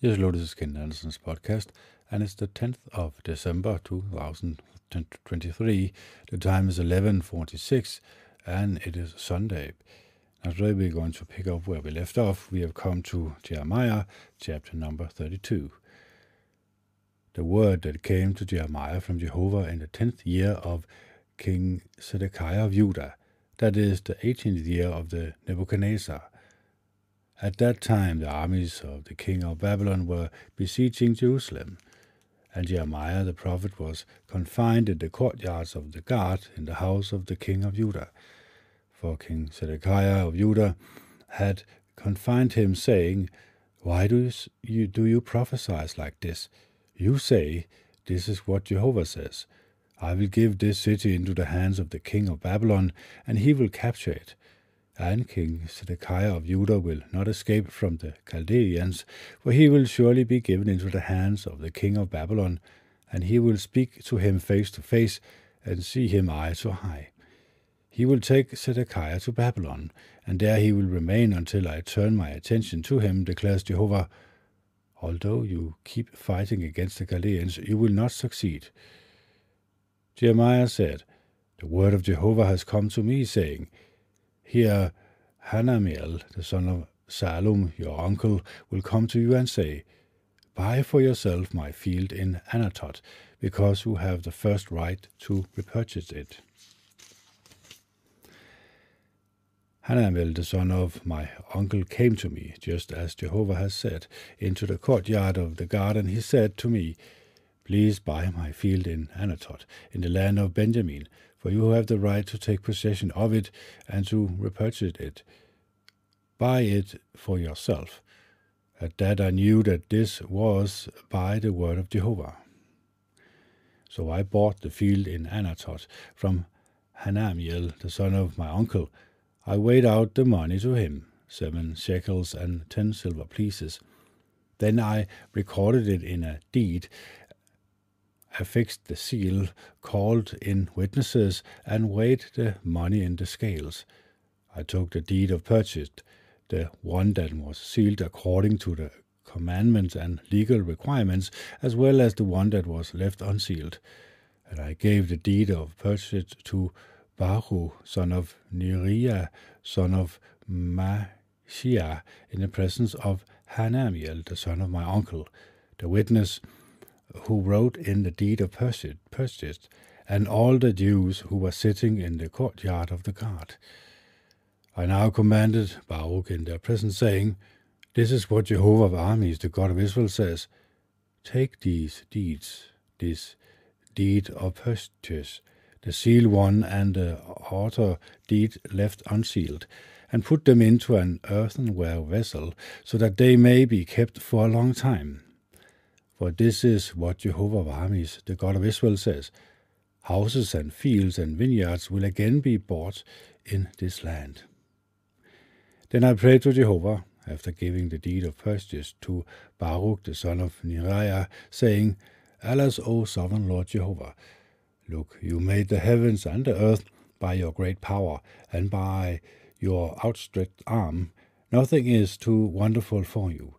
Yes, hello, this is Ken Anderson's podcast, and it's the 10th of December 2023. The time is 11.46, and it is Sunday. Now today we're going to pick up where we left off. We have come to Jeremiah, chapter number 32. The word that came to Jeremiah from Jehovah in the tenth year of King Zedekiah of Judah, that is, the eighteenth year of the Nebuchadnezzar, at that time, the armies of the king of Babylon were besieging Jerusalem, and Jeremiah the prophet was confined in the courtyards of the guard in the house of the king of Judah. For King Zedekiah of Judah had confined him, saying, Why do you, do you prophesy like this? You say, This is what Jehovah says. I will give this city into the hands of the king of Babylon, and he will capture it and King Zedekiah of Judah will not escape from the Chaldeans, for he will surely be given into the hands of the king of Babylon, and he will speak to him face to face, and see him eye to eye. He will take Zedekiah to Babylon, and there he will remain until I turn my attention to him, declares Jehovah. Although you keep fighting against the Chaldeans, you will not succeed. Jeremiah said, The word of Jehovah has come to me, saying, here, Hanamel, the son of Salom, your uncle, will come to you and say, Buy for yourself my field in Anatot, because you have the first right to repurchase it. Hanamel, the son of my uncle, came to me, just as Jehovah has said, into the courtyard of the garden. He said to me, Please buy my field in Anatot, in the land of Benjamin, for you who have the right to take possession of it and to repurchase it. Buy it for yourself. At that I knew that this was by the word of Jehovah. So I bought the field in Anatot from Hanamiel, the son of my uncle. I weighed out the money to him, seven shekels and ten silver pieces. Then I recorded it in a deed affixed the seal, called in witnesses, and weighed the money in the scales. I took the deed of purchase, the one that was sealed according to the commandments and legal requirements, as well as the one that was left unsealed. And I gave the deed of purchase to Baruch, son of Neriah, son of Mahshiah, in the presence of Hanamiel, the son of my uncle. The witness who wrote in the deed of purchase, and all the Jews who were sitting in the courtyard of the guard. I now commanded Baruch in their presence, saying, This is what Jehovah of armies, the God of Israel, says. Take these deeds, this deed of purchase, the seal one and the outer deed left unsealed, and put them into an earthenware vessel, so that they may be kept for a long time. For this is what Jehovah of armies, the God of Israel, says Houses and fields and vineyards will again be bought in this land. Then I prayed to Jehovah, after giving the deed of purchase to Baruch the son of Neriah, saying, Alas, O sovereign Lord Jehovah, look, you made the heavens and the earth by your great power and by your outstretched arm. Nothing is too wonderful for you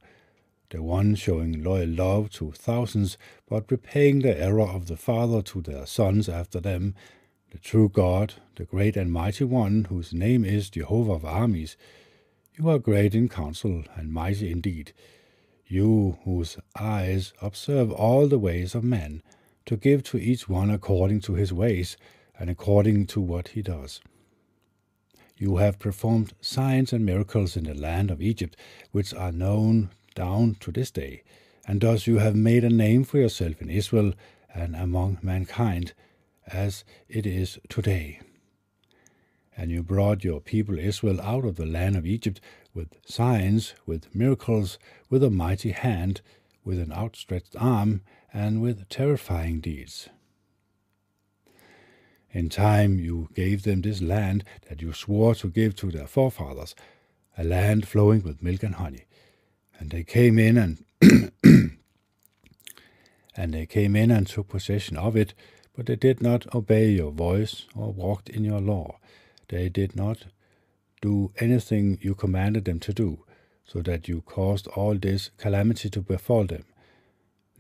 the one showing loyal love to thousands, but repaying the error of the father to their sons after them, the true God, the great and mighty one, whose name is Jehovah of armies. You are great in counsel and mighty indeed. You whose eyes observe all the ways of men, to give to each one according to his ways and according to what he does. You have performed signs and miracles in the land of Egypt, which are known down to this day, and thus you have made a name for yourself in Israel and among mankind, as it is today. And you brought your people Israel out of the land of Egypt with signs, with miracles, with a mighty hand, with an outstretched arm, and with terrifying deeds. In time you gave them this land that you swore to give to their forefathers, a land flowing with milk and honey. And they came in and and they came in and took possession of it, but they did not obey your voice or walked in your law. They did not do anything you commanded them to do. so that you caused all this calamity to befall them.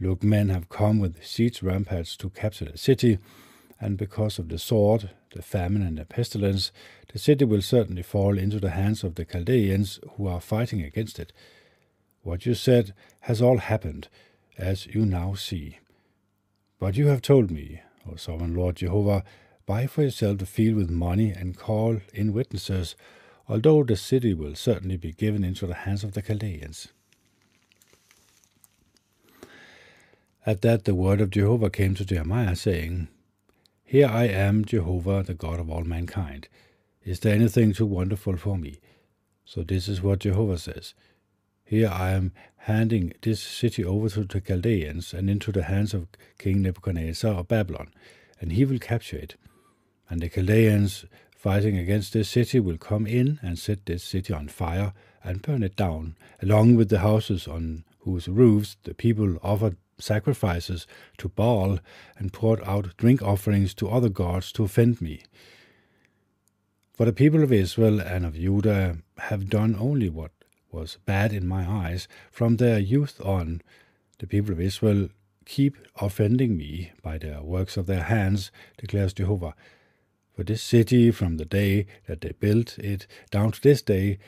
Look, men have come with siege ramparts to capture the city, and because of the sword, the famine, and the pestilence, the city will certainly fall into the hands of the Chaldeans who are fighting against it. What you said has all happened, as you now see. But you have told me, O sovereign Lord Jehovah, buy for yourself the field with money and call in witnesses, although the city will certainly be given into the hands of the Chaldeans. At that the word of Jehovah came to Jeremiah, saying, Here I am, Jehovah, the God of all mankind. Is there anything too wonderful for me? So this is what Jehovah says. Here I am handing this city over to the Chaldeans and into the hands of King Nebuchadnezzar of Babylon, and he will capture it. And the Chaldeans fighting against this city will come in and set this city on fire and burn it down, along with the houses on whose roofs the people offered sacrifices to Baal and poured out drink offerings to other gods to offend me. For the people of Israel and of Judah have done only what was bad in my eyes from their youth on. The people of Israel keep offending me by the works of their hands, declares Jehovah. For this city, from the day that they built it down to this day,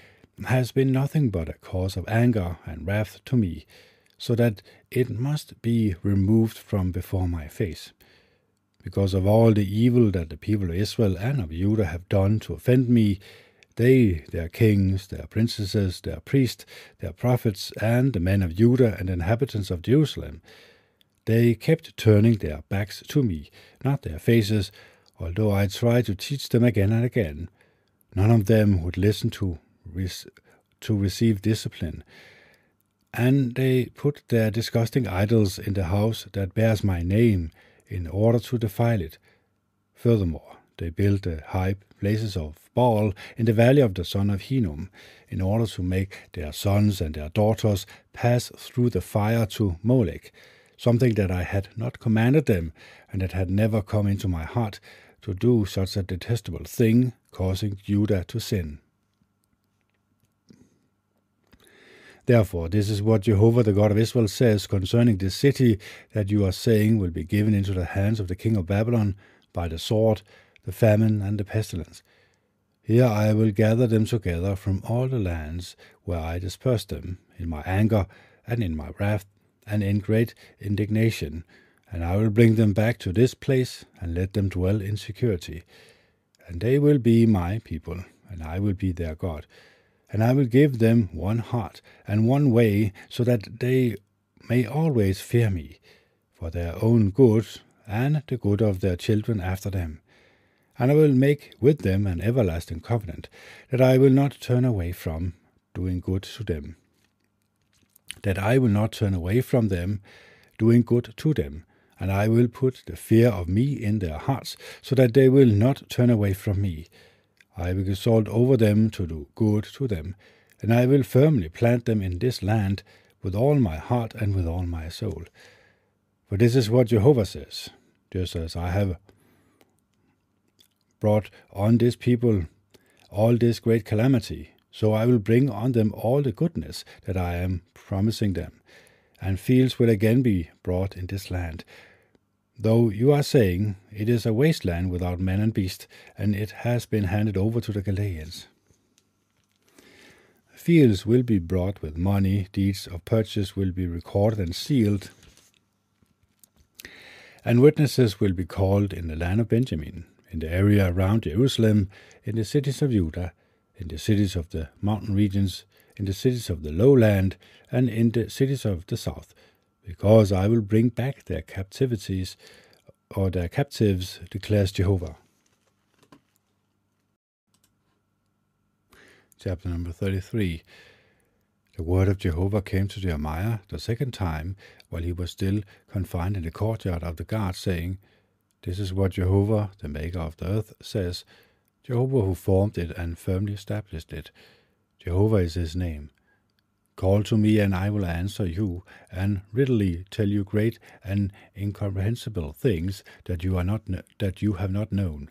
has been nothing but a cause of anger and wrath to me so that it must be removed from before my face. Because of all the evil that the people of Israel and of Judah have done to offend me, they, their kings, their princesses, their priests, their prophets, and the men of Judah and inhabitants of Jerusalem, they kept turning their backs to me, not their faces, although I tried to teach them again and again. None of them would listen to, to receive discipline, and they put their disgusting idols in the house that bears my name in order to defile it. Furthermore, they built a high places of Baal in the valley of the son of Hinnom, in order to make their sons and their daughters pass through the fire to Molech, something that I had not commanded them, and that had never come into my heart to do such a detestable thing, causing Judah to sin. Therefore, this is what Jehovah the God of Israel says concerning this city that you are saying will be given into the hands of the king of Babylon by the sword, the famine, and the pestilence. Here I will gather them together from all the lands where I dispersed them, in my anger and in my wrath and in great indignation, and I will bring them back to this place and let them dwell in security. And they will be my people, and I will be their God and I will give them one heart and one way, so that they may always fear me, for their own good and the good of their children after them. And I will make with them an everlasting covenant, that I will not turn away from doing good to them. That I will not turn away from them, doing good to them, and I will put the fear of me in their hearts, so that they will not turn away from me I will exalt over them to do good to them, and I will firmly plant them in this land with all my heart and with all my soul. For this is what Jehovah says, just as I have brought on this people all this great calamity, so I will bring on them all the goodness that I am promising them, and fields will again be brought in this land, Though you are saying it is a wasteland without man and beast, and it has been handed over to the Chaldeans. Fields will be brought with money, deeds of purchase will be recorded and sealed, and witnesses will be called in the land of Benjamin, in the area around Jerusalem, in the cities of Judah, in the cities of the mountain regions, in the cities of the lowland, and in the cities of the south, because I will bring back their captivities or their captives, declares Jehovah. Chapter number 33 The word of Jehovah came to Jeremiah the second time while he was still confined in the courtyard of the guard, saying, This is what Jehovah, the maker of the earth, says Jehovah who formed it and firmly established it. Jehovah is his name. Call to me, and I will answer you, and readily tell you great and incomprehensible things that you are not that you have not known.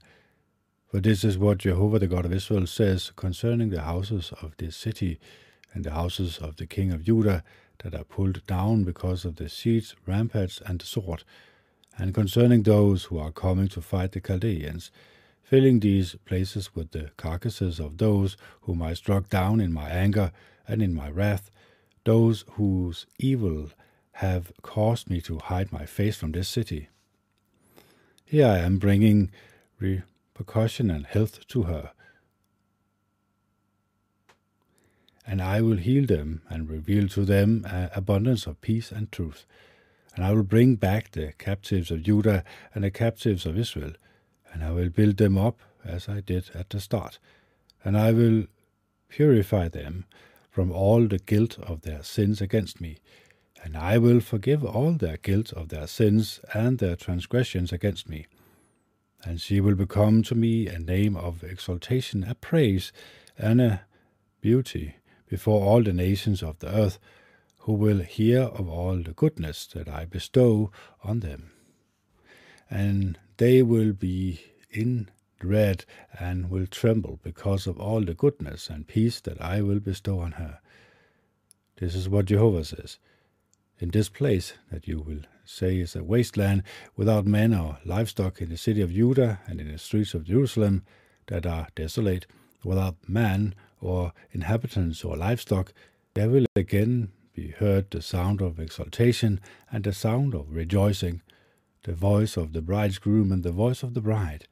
For this is what Jehovah the God of Israel says concerning the houses of this city and the houses of the king of Judah that are pulled down because of the siege, ramparts, and the sword, and concerning those who are coming to fight the Chaldeans, filling these places with the carcasses of those whom I struck down in my anger and in my wrath, those whose evil have caused me to hide my face from this city. Here I am bringing repercussion and health to her, and I will heal them and reveal to them abundance of peace and truth. And I will bring back the captives of Judah and the captives of Israel, and I will build them up as I did at the start, and I will purify them from all the guilt of their sins against me, and I will forgive all their guilt of their sins and their transgressions against me. And she will become to me a name of exaltation, a praise, and a beauty before all the nations of the earth, who will hear of all the goodness that I bestow on them. And they will be in dread and will tremble because of all the goodness and peace that I will bestow on her. This is what Jehovah says. In this place that you will say is a wasteland without men or livestock in the city of Judah and in the streets of Jerusalem that are desolate, without man or inhabitants or livestock, there will again be heard the sound of exultation and the sound of rejoicing, the voice of the bridegroom and the voice of the bride,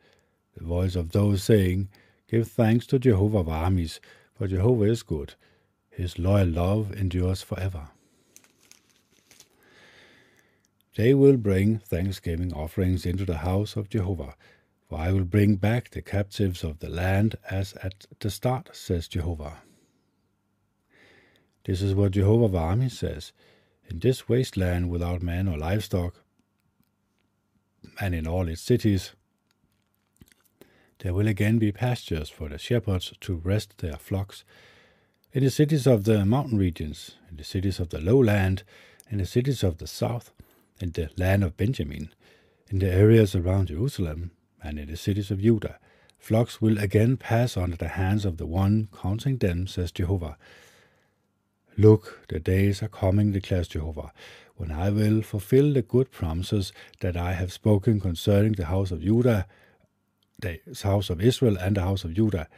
the voice of those saying, Give thanks to Jehovah of armies, for Jehovah is good. His loyal love endures forever. They will bring thanksgiving offerings into the house of Jehovah, for I will bring back the captives of the land as at the start, says Jehovah. This is what Jehovah of armies says. In this wasteland without man or livestock, and in all its cities, there will again be pastures for the shepherds to rest their flocks. In the cities of the mountain regions, in the cities of the lowland, in the cities of the south, in the land of Benjamin, in the areas around Jerusalem, and in the cities of Judah. Flocks will again pass under the hands of the one counting them, says Jehovah. Look, the days are coming, declares Jehovah, when I will fulfill the good promises that I have spoken concerning the house of Judah, the house of Israel, and the house of Judah.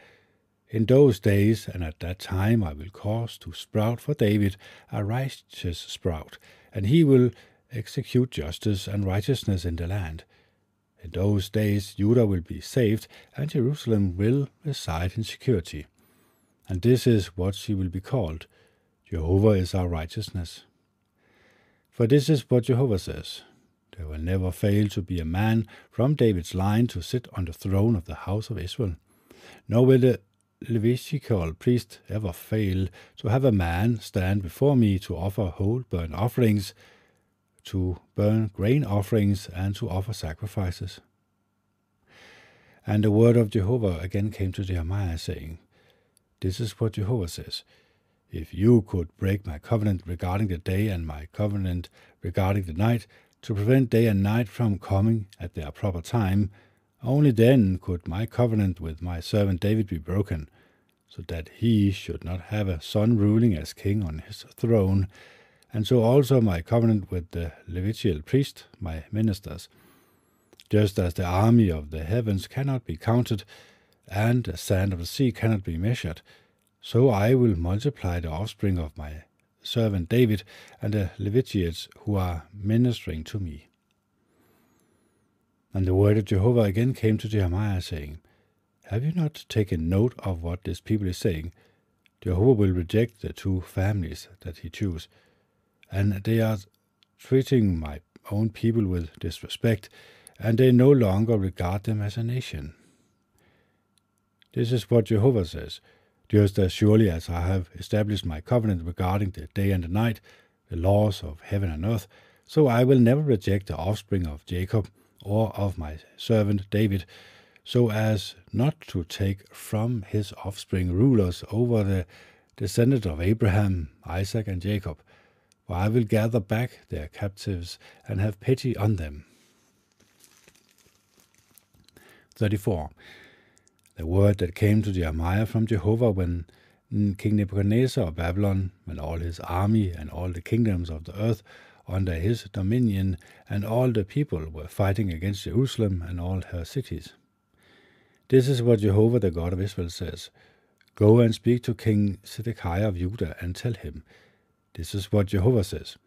In those days and at that time I will cause to sprout for David a righteous sprout, and he will execute justice and righteousness in the land. In those days Judah will be saved, and Jerusalem will reside in security. And this is what she will be called Jehovah is our righteousness. For this is what Jehovah says There will never fail to be a man from David's line to sit on the throne of the house of Israel. Nor will the Levitical priest ever fail to have a man stand before me to offer whole burnt offerings to burn grain offerings, and to offer sacrifices. And the word of Jehovah again came to Jeremiah, saying, This is what Jehovah says If you could break my covenant regarding the day and my covenant regarding the night, to prevent day and night from coming at their proper time, only then could my covenant with my servant David be broken, so that he should not have a son ruling as king on his throne, and so also my covenant with the Levitical priest, my ministers. Just as the army of the heavens cannot be counted, and the sand of the sea cannot be measured, so I will multiply the offspring of my servant David and the Levitians who are ministering to me. And the word of Jehovah again came to Jeremiah, saying, Have you not taken note of what this people is saying? Jehovah will reject the two families that he chose and they are treating my own people with disrespect, and they no longer regard them as a nation. This is what Jehovah says Just as surely as I have established my covenant regarding the day and the night, the laws of heaven and earth, so I will never reject the offspring of Jacob or of my servant David, so as not to take from his offspring rulers over the descendants of Abraham, Isaac, and Jacob for I will gather back their captives and have pity on them. 34. The word that came to Jeremiah from Jehovah when King Nebuchadnezzar of Babylon, and all his army, and all the kingdoms of the earth under his dominion, and all the people were fighting against Jerusalem and all her cities. This is what Jehovah the God of Israel says Go and speak to King Zedekiah of Judah and tell him, This is what Jehovah says.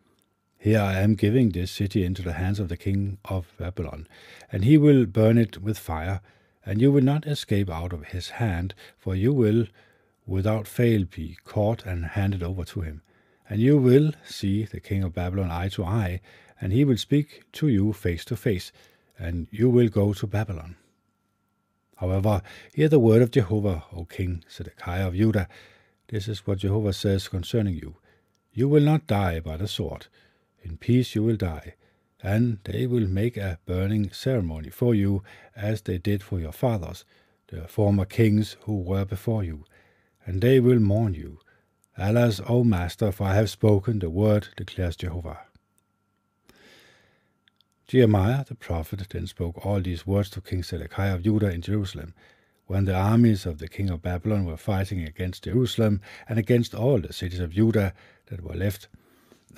Here I am giving this city into the hands of the king of Babylon, and he will burn it with fire, and you will not escape out of his hand, for you will without fail be caught and handed over to him. And you will see the king of Babylon eye to eye, and he will speak to you face to face, and you will go to Babylon. However, hear the word of Jehovah, O King Zedekiah of Judah. This is what Jehovah says concerning you. You will not die by the sword in peace you will die, and they will make a burning ceremony for you, as they did for your fathers, the former kings who were before you, and they will mourn you. Alas, O Master, for I have spoken the word, declares Jehovah. Jeremiah the prophet then spoke all these words to King Zedekiah of Judah in Jerusalem, when the armies of the king of Babylon were fighting against Jerusalem and against all the cities of Judah that were left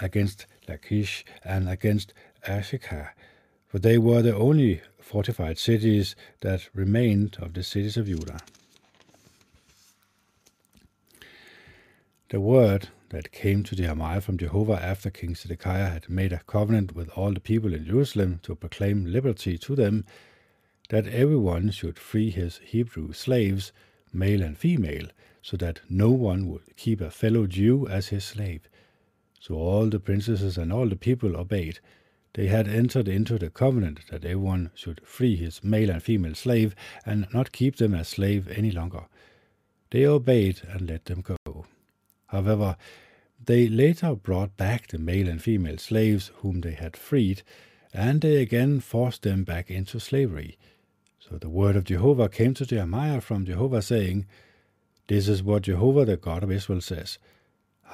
against Lachish and against Azekah, for they were the only fortified cities that remained of the cities of Judah. The word that came to Jeremiah from Jehovah after King Zedekiah had made a covenant with all the people in Jerusalem to proclaim liberty to them, that everyone should free his Hebrew slaves, male and female, so that no one would keep a fellow Jew as his slave. So all the princesses and all the people obeyed. They had entered into the covenant that everyone should free his male and female slave and not keep them as slave any longer. They obeyed and let them go. However, they later brought back the male and female slaves whom they had freed, and they again forced them back into slavery. So the word of Jehovah came to Jeremiah from Jehovah, saying, This is what Jehovah the God of Israel says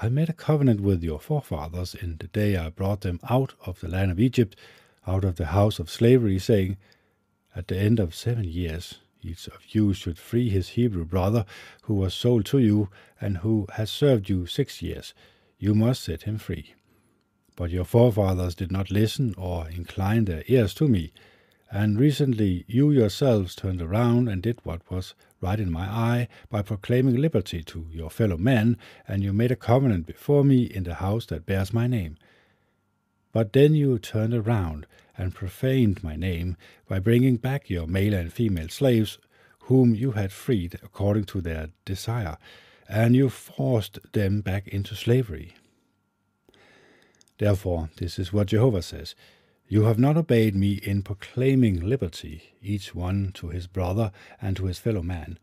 I made a covenant with your forefathers in the day I brought them out of the land of Egypt, out of the house of slavery, saying, At the end of seven years, each of you should free his Hebrew brother who was sold to you and who has served you six years. You must set him free. But your forefathers did not listen or incline their ears to me. And recently you yourselves turned around and did what was right in my eye by proclaiming liberty to your fellow men, and you made a covenant before me in the house that bears my name. But then you turned around and profaned my name by bringing back your male and female slaves, whom you had freed according to their desire, and you forced them back into slavery. Therefore, this is what Jehovah says you have not obeyed me in proclaiming liberty, each one to his brother and to his fellow man.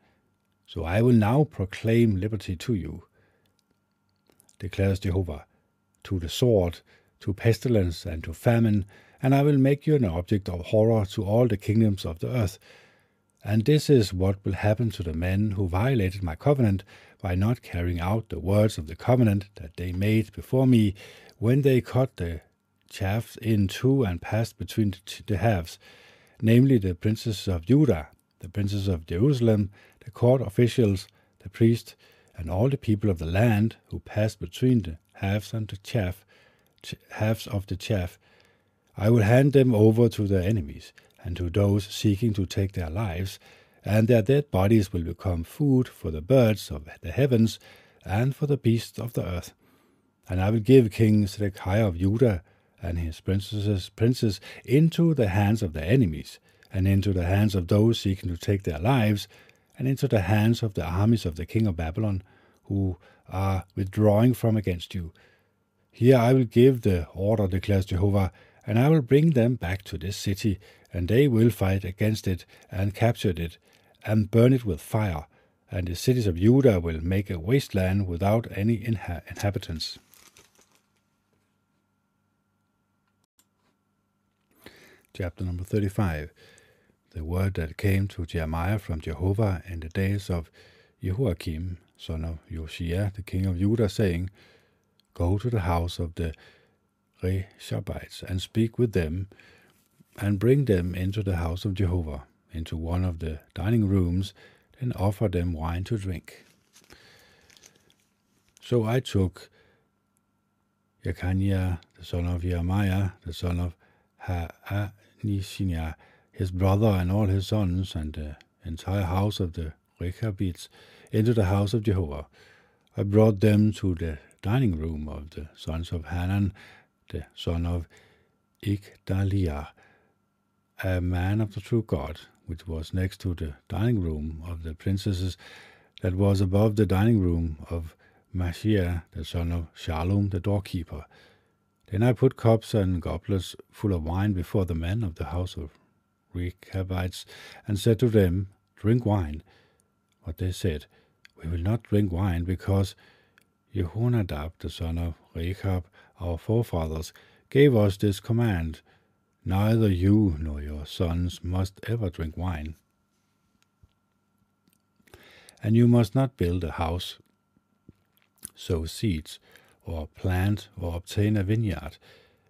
So I will now proclaim liberty to you, declares Jehovah, to the sword, to pestilence, and to famine, and I will make you an object of horror to all the kingdoms of the earth. And this is what will happen to the men who violated my covenant by not carrying out the words of the covenant that they made before me when they cut the chaff in two and passed between the halves, namely the princes of Judah, the princes of Jerusalem, the court officials, the priests, and all the people of the land who passed between the halves and the chaff, halves of the chaff. I will hand them over to their enemies and to those seeking to take their lives, and their dead bodies will become food for the birds of the heavens and for the beasts of the earth. And I will give King Zedekiah of Judah and his princesses, princes into the hands of their enemies, and into the hands of those seeking to take their lives, and into the hands of the armies of the king of Babylon, who are withdrawing from against you. Here I will give the order, declares Jehovah, and I will bring them back to this city, and they will fight against it, and capture it, and burn it with fire, and the cities of Judah will make a wasteland without any inha- inhabitants. Chapter number 35. The word that came to Jeremiah from Jehovah in the days of Jehoiakim, son of Josiah, the king of Judah, saying, Go to the house of the Rechabites and speak with them, and bring them into the house of Jehovah, into one of the dining rooms, and offer them wine to drink. So I took Jeconiah, the son of Jeremiah, the son of Uh, uh, Hanishiniah, his brother and all his sons, and the entire house of the Rechabites into the house of Jehovah. I brought them to the dining room of the sons of Hanan, the son of Igdaliah, a man of the true God, which was next to the dining room of the princesses, that was above the dining room of Maaseiah, the son of Shallum, the doorkeeper. Then I put cups and goblets full of wine before the men of the house of Rechabites, and said to them, Drink wine. But they said, We will not drink wine, because Jehonadab, the son of Rechab, our forefathers, gave us this command Neither you nor your sons must ever drink wine. And you must not build a house, sow seeds, or plant or obtain a vineyard.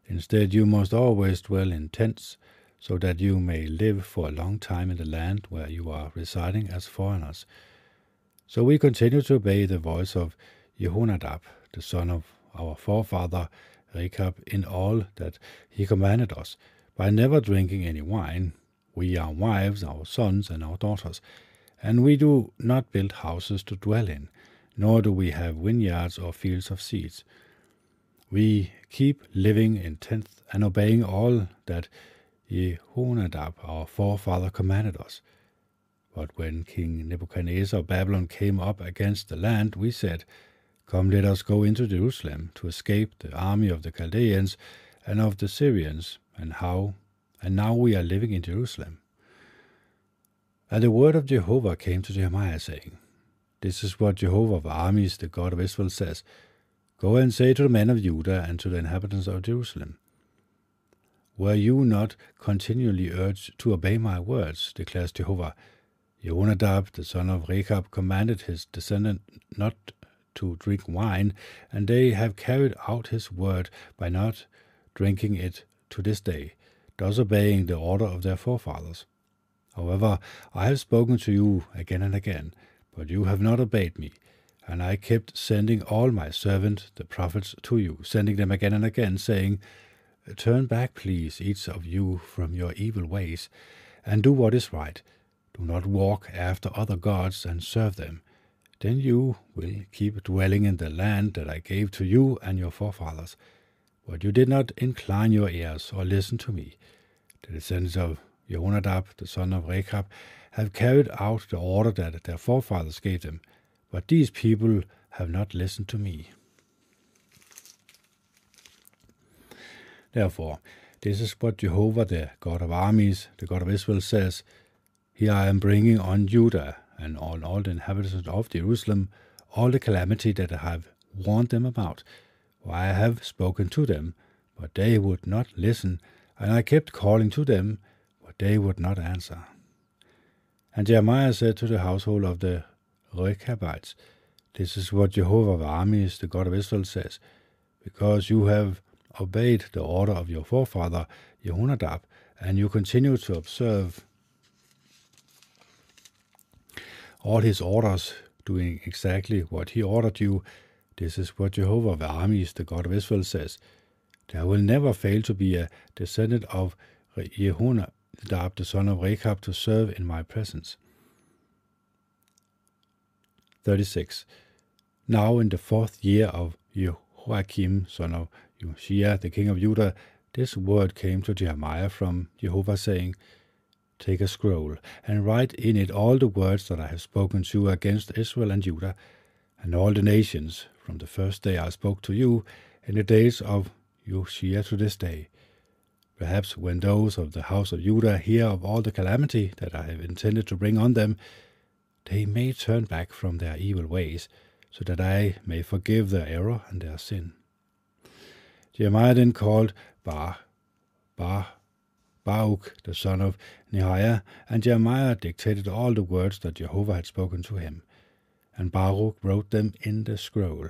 Instead, you must always dwell in tents, so that you may live for a long time in the land where you are residing as foreigners. So we continue to obey the voice of Jehonadab, the son of our forefather Rechab, in all that he commanded us by never drinking any wine, we, our wives, our sons, and our daughters. And we do not build houses to dwell in, nor do we have vineyards or fields of seeds. We keep living in tents and obeying all that Jehonadab, our forefather, commanded us. But when King Nebuchadnezzar of Babylon came up against the land, we said, Come, let us go into Jerusalem to escape the army of the Chaldeans and of the Syrians, and how, and now we are living in Jerusalem. And the word of Jehovah came to Jeremiah, saying, This is what Jehovah of armies, the God of Israel, says Go and say to the men of Judah and to the inhabitants of Jerusalem, Were you not continually urged to obey my words, declares Jehovah? Jehonadab, the son of Rechab, commanded his descendant not to drink wine, and they have carried out his word by not drinking it to this day, thus obeying the order of their forefathers. However, I have spoken to you again and again, but you have not obeyed me, and I kept sending all my servants, the prophets, to you, sending them again and again, saying, Turn back, please, each of you, from your evil ways, and do what is right. Do not walk after other gods and serve them. Then you will keep dwelling in the land that I gave to you and your forefathers. But you did not incline your ears or listen to me. The descendants of Jehonadab, the son of Rechab, have carried out the order that their forefathers gave them, but these people have not listened to me. Therefore, this is what Jehovah, the God of armies, the God of Israel, says Here I am bringing on Judah and on all the inhabitants of Jerusalem all the calamity that I have warned them about, for I have spoken to them, but they would not listen, and I kept calling to them, they would not answer. And Jeremiah said to the household of the Rechabites, This is what Jehovah of armies, the God of Israel, says, Because you have obeyed the order of your forefather Jehonadab, and you continue to observe all his orders, doing exactly what he ordered you, this is what Jehovah of armies, the God of Israel, says. There will never fail to be a descendant of Jehonadab, the son of Rechab, to serve in my presence. 36. Now in the fourth year of Jehoiakim, son of Josiah, the king of Judah, this word came to Jeremiah from Jehovah, saying, Take a scroll, and write in it all the words that I have spoken to you against Israel and Judah, and all the nations, from the first day I spoke to you, in the days of Josiah to this day. Perhaps when those of the house of Judah hear of all the calamity that I have intended to bring on them, they may turn back from their evil ways, so that I may forgive their error and their sin. Jeremiah then called Bar, Bar, Baruch, the son of Nehemiah, and Jeremiah dictated all the words that Jehovah had spoken to him and Baruch wrote them in the scroll.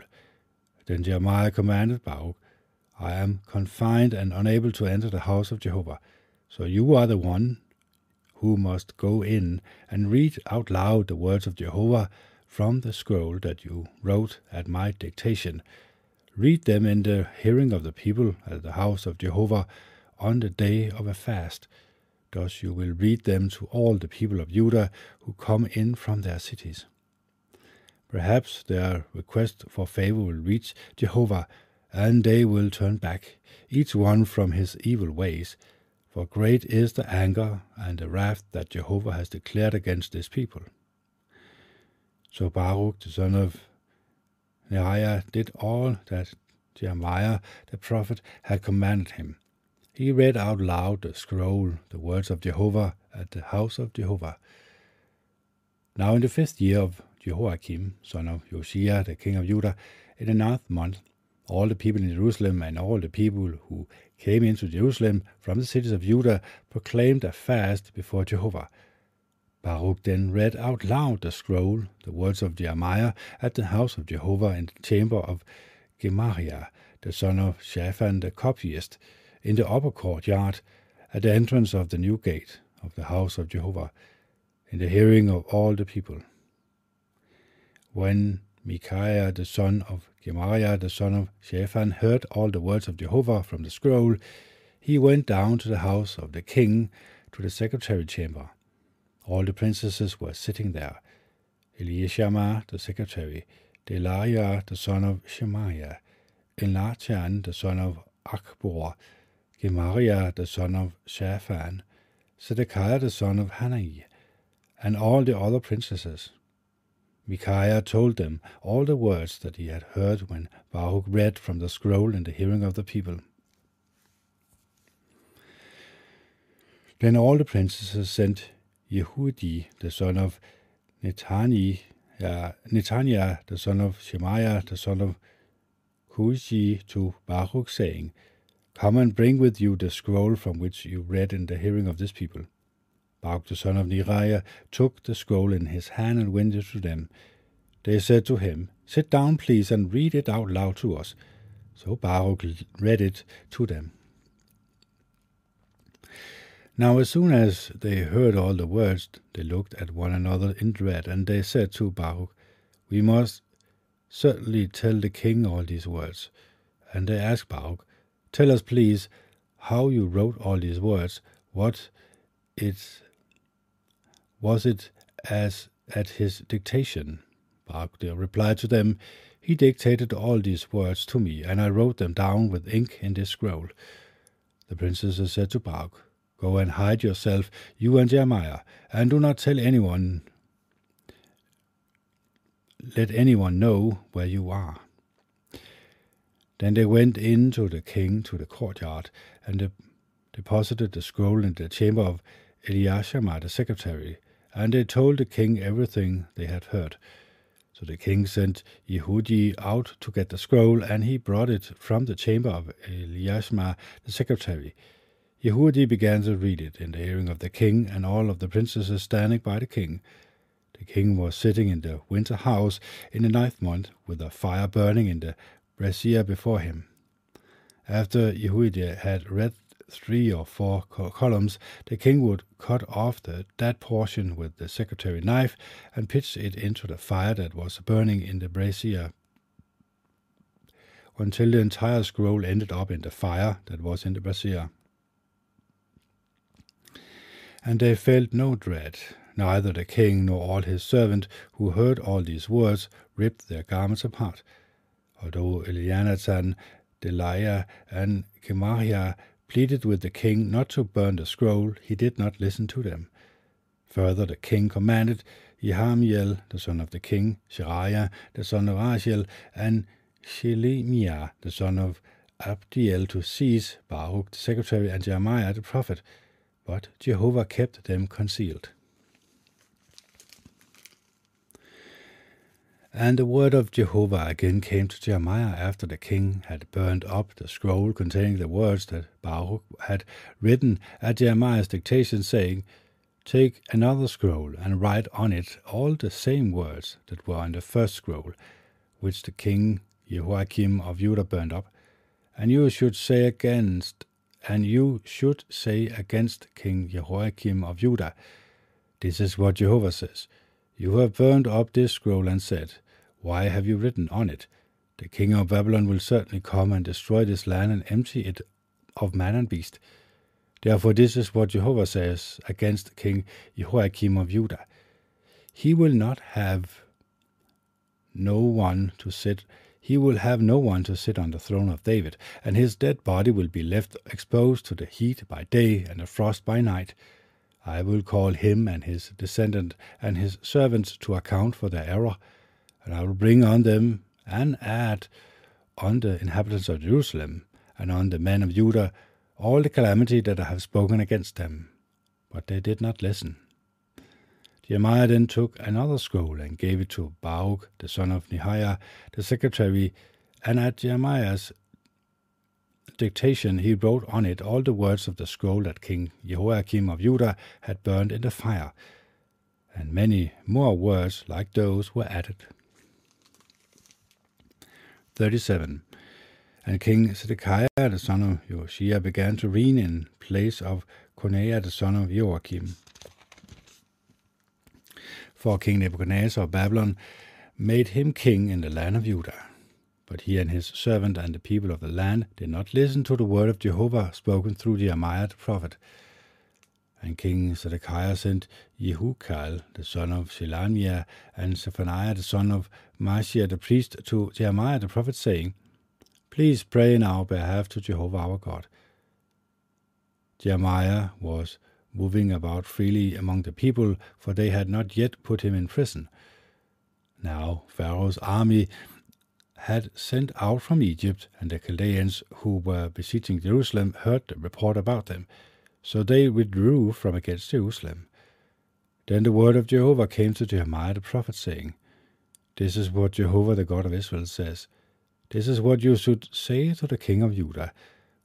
Then Jeremiah commanded Baruch, I am confined and unable to enter the house of Jehovah, so you are the one who must go in and read out loud the words of Jehovah from the scroll that you wrote at my dictation. Read them in the hearing of the people at the house of Jehovah on the day of a fast. Thus you will read them to all the people of Judah who come in from their cities. Perhaps their request for favor will reach Jehovah, and they will turn back, each one from his evil ways. For great is the anger and the wrath that Jehovah has declared against this people. So Baruch, the son of Neriah, did all that Jeremiah the prophet had commanded him. He read out loud the scroll, the words of Jehovah, at the house of Jehovah. Now in the fifth year of Jehoiakim, son of Josiah, the king of Judah, in the ninth month, all the people in Jerusalem and all the people who came into Jerusalem from the cities of Judah proclaimed a fast before Jehovah. Baruch then read out loud the scroll, the words of Jeremiah, at the house of Jehovah in the chamber of Gemariah, the son of Shaphan the copyist, in the upper courtyard, at the entrance of the new gate of the house of Jehovah, in the hearing of all the people. When Micaiah the son of Gemariah the son of Shaphan heard all the words of Jehovah from the scroll, he went down to the house of the king, to the secretary chamber. All the princesses were sitting there. Eliashama the secretary, Delaiah the son of Shemaiah, Elnathan the son of Achbor, Gemariah the son of Shaphan, Zedekiah the son of Hanai, and all the other princesses. Micaiah told them all the words that he had heard when Baruch read from the scroll in the hearing of the people. Then all the princes sent Yehudi, the son of Netani, uh, Netaniah, the son of Shemaiah, the son of Cushi, to Baruch, saying, Come and bring with you the scroll from which you read in the hearing of this people. Baruch the son of Neriah took the scroll in his hand and went to them. They said to him, Sit down, please, and read it out loud to us. So Baruch read it to them. Now, as soon as they heard all the words, they looked at one another in dread, and they said to Baruch, We must certainly tell the king all these words. And they asked Baruch, Tell us, please, how you wrote all these words, what it was it as at his dictation? Baruch replied to them, He dictated all these words to me, and I wrote them down with ink in this scroll. The princesses said to Bark, Go and hide yourself, you and Jeremiah, and do not tell anyone. Let anyone know where you are. Then they went in to the king to the courtyard, and de- deposited the scroll in the chamber of Eliashama the secretary, and they told the king everything they had heard. So the king sent Yehudi out to get the scroll, and he brought it from the chamber of Eliashama the secretary. Yehudi began to read it in the hearing of the king and all of the princesses standing by the king. The king was sitting in the winter house in the ninth month, with a fire burning in the brazier before him. After Yehudi had read three or four columns, the king would cut off the, that portion with the secretary knife and pitch it into the fire that was burning in the brazier until the entire scroll ended up in the fire that was in the brazier and they felt no dread. Neither the king nor all his servants, who heard all these words, ripped their garments apart. Although Elianathan, Delaiah, and Gemariah pleaded with the king not to burn the scroll, he did not listen to them. Further, the king commanded Jehamiel, the son of the king, Shariah, the son of Aziel, and Shelemiah, the son of Abdiel, to seize Baruch, the secretary, and Jeremiah, the prophet but Jehovah kept them concealed. And the word of Jehovah again came to Jeremiah after the king had burned up the scroll containing the words that Baruch had written at Jeremiah's dictation, saying, Take another scroll and write on it all the same words that were on the first scroll, which the king Jehoiakim of Judah burned up, and you should say against and you should say against King Jehoiakim of Judah, This is what Jehovah says. You have burned up this scroll and said, Why have you written on it? The king of Babylon will certainly come and destroy this land and empty it of man and beast. Therefore, this is what Jehovah says against King Jehoiakim of Judah. He will not have no one to sit he will have no one to sit on the throne of David, and his dead body will be left exposed to the heat by day and the frost by night. I will call him and his descendant and his servants to account for their error, and I will bring on them and add on the inhabitants of Jerusalem and on the men of Judah all the calamity that I have spoken against them. But they did not listen. Jeremiah then took another scroll and gave it to Baruch, the son of Nehemiah, the secretary, and at Jeremiah's dictation he wrote on it all the words of the scroll that King Jehoiakim of Judah had burned in the fire, and many more words like those were added. 37. And King Zedekiah the son of Josiah began to reign in place of Coniah the son of Jehoiakim for King Nebuchadnezzar of Babylon made him king in the land of Judah. But he and his servant and the people of the land did not listen to the word of Jehovah spoken through Jeremiah the prophet. And King Zedekiah sent Jehucal, the son of Shelemiah, and Zephaniah, the son of Maaseiah the priest, to Jeremiah the prophet, saying, Please pray in our behalf to Jehovah our God. Jeremiah was moving about freely among the people, for they had not yet put him in prison. Now Pharaoh's army had sent out from Egypt, and the Chaldeans who were besieging Jerusalem heard the report about them. So they withdrew from against Jerusalem. Then the word of Jehovah came to Jeremiah the prophet, saying, This is what Jehovah the God of Israel says. This is what you should say to the king of Judah,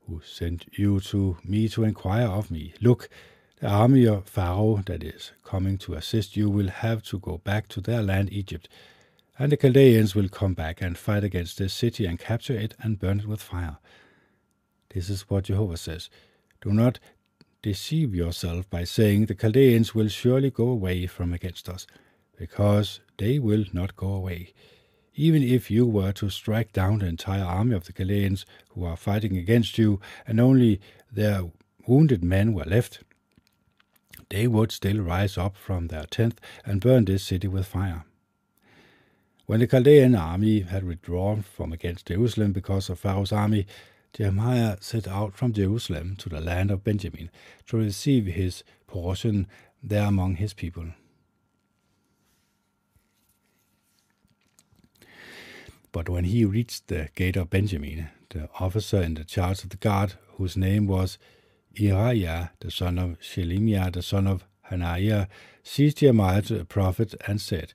who sent you to me to inquire of me. Look, the army of Pharaoh that is coming to assist you will have to go back to their land Egypt, and the Chaldeans will come back and fight against this city and capture it and burn it with fire. This is what Jehovah says. Do not deceive yourself by saying the Chaldeans will surely go away from against us, because they will not go away. Even if you were to strike down the entire army of the Chaldeans who are fighting against you, and only their wounded men were left, they would still rise up from their tent and burn this city with fire. When the Chaldean army had withdrawn from against Jerusalem because of Pharaoh's army, Jeremiah set out from Jerusalem to the land of Benjamin to receive his portion there among his people. But when he reached the gate of Benjamin, the officer in the charge of the guard, whose name was Irijah, the son of Shelemiah, the son of Hananiah, seized Jeremiah the prophet and said,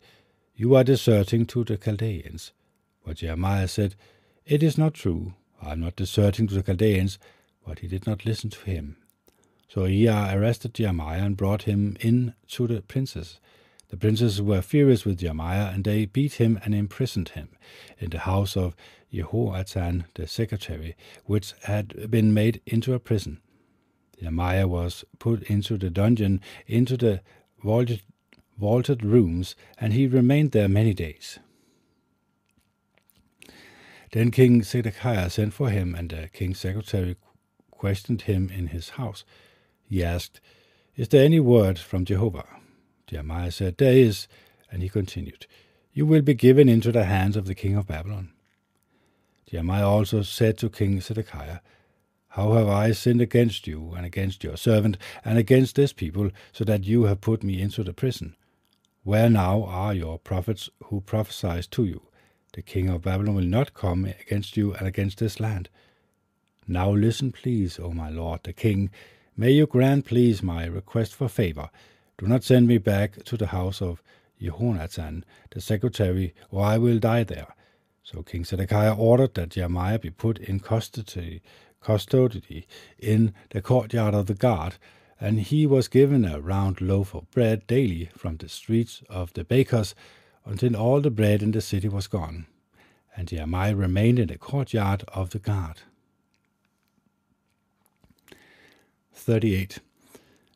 You are deserting to the Chaldeans. But Jeremiah said, It is not true. I am not deserting to the Chaldeans. But he did not listen to him. So Uriah arrested Jeremiah and brought him in to the princes. The princes were furious with Jeremiah, and they beat him and imprisoned him in the house of Jehoiachin the secretary, which had been made into a prison. Jeremiah was put into the dungeon, into the vaulted, vaulted rooms, and he remained there many days. Then King Zedekiah sent for him, and the king's secretary questioned him in his house. He asked, Is there any word from Jehovah? Jeremiah said, There is, and he continued, You will be given into the hands of the king of Babylon. Jeremiah also said to King Zedekiah, how have I sinned against you, and against your servant, and against this people, so that you have put me into the prison? Where now are your prophets who prophesied to you? The king of Babylon will not come against you and against this land. Now listen, please, O my lord the king. May you grant, please, my request for favor. Do not send me back to the house of Jehonathan, the secretary, or I will die there. So King Zedekiah ordered that Jeremiah be put in custody custody in the courtyard of the guard, and he was given a round loaf of bread daily from the streets of the bakers until all the bread in the city was gone. And Jeremiah remained in the courtyard of the guard. 38.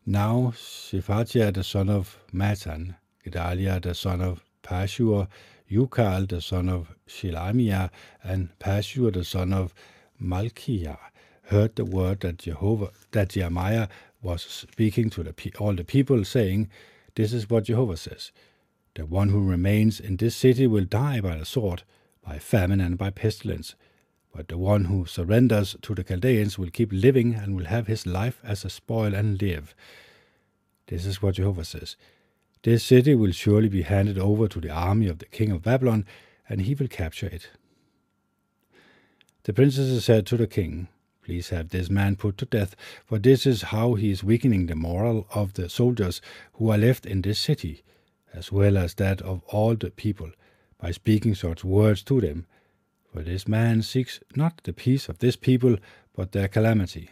Now Shephatiah the son of Mattan Gedaliah the son of Pashur, Ukal the son of Shelemiah, and Pashur the son of Malchijah heard the word that Jehovah that Jeremiah was speaking to the, all the people, saying, This is what Jehovah says. The one who remains in this city will die by the sword, by famine and by pestilence. But the one who surrenders to the Chaldeans will keep living and will have his life as a spoil and live. This is what Jehovah says. This city will surely be handed over to the army of the king of Babylon, and he will capture it. The princesses said to the king, Please have this man put to death, for this is how he is weakening the morale of the soldiers who are left in this city, as well as that of all the people, by speaking such words to them. For this man seeks not the peace of this people, but their calamity.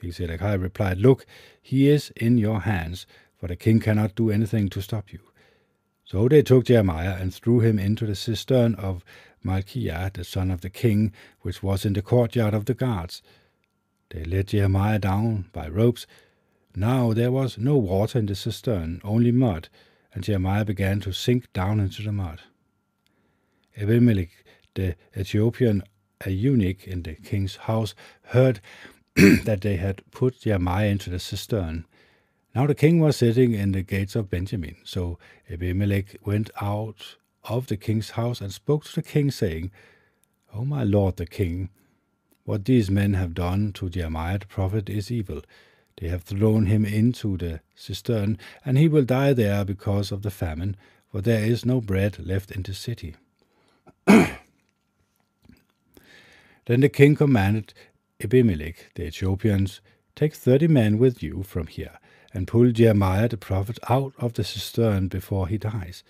King Zedekiah replied, Look, he is in your hands, for the king cannot do anything to stop you. So they took Jeremiah and threw him into the cistern of Malchijah, the son of the king, which was in the courtyard of the guards. They let Jeremiah down by ropes. Now there was no water in the cistern, only mud, and Jeremiah began to sink down into the mud. Ebed-Melech, the Ethiopian, a eunuch in the king's house, heard that they had put Jeremiah into the cistern. Now the king was sitting in the gates of Benjamin. So Ebed-Melech went out of the king's house and spoke to the king, saying, O my lord the king, what these men have done to Jeremiah the prophet is evil. They have thrown him into the cistern, and he will die there because of the famine, for there is no bread left in the city. then the king commanded Ebed-Melech, the Ethiopians, Take thirty men with you from here, and pull Jeremiah the prophet out of the cistern before he dies.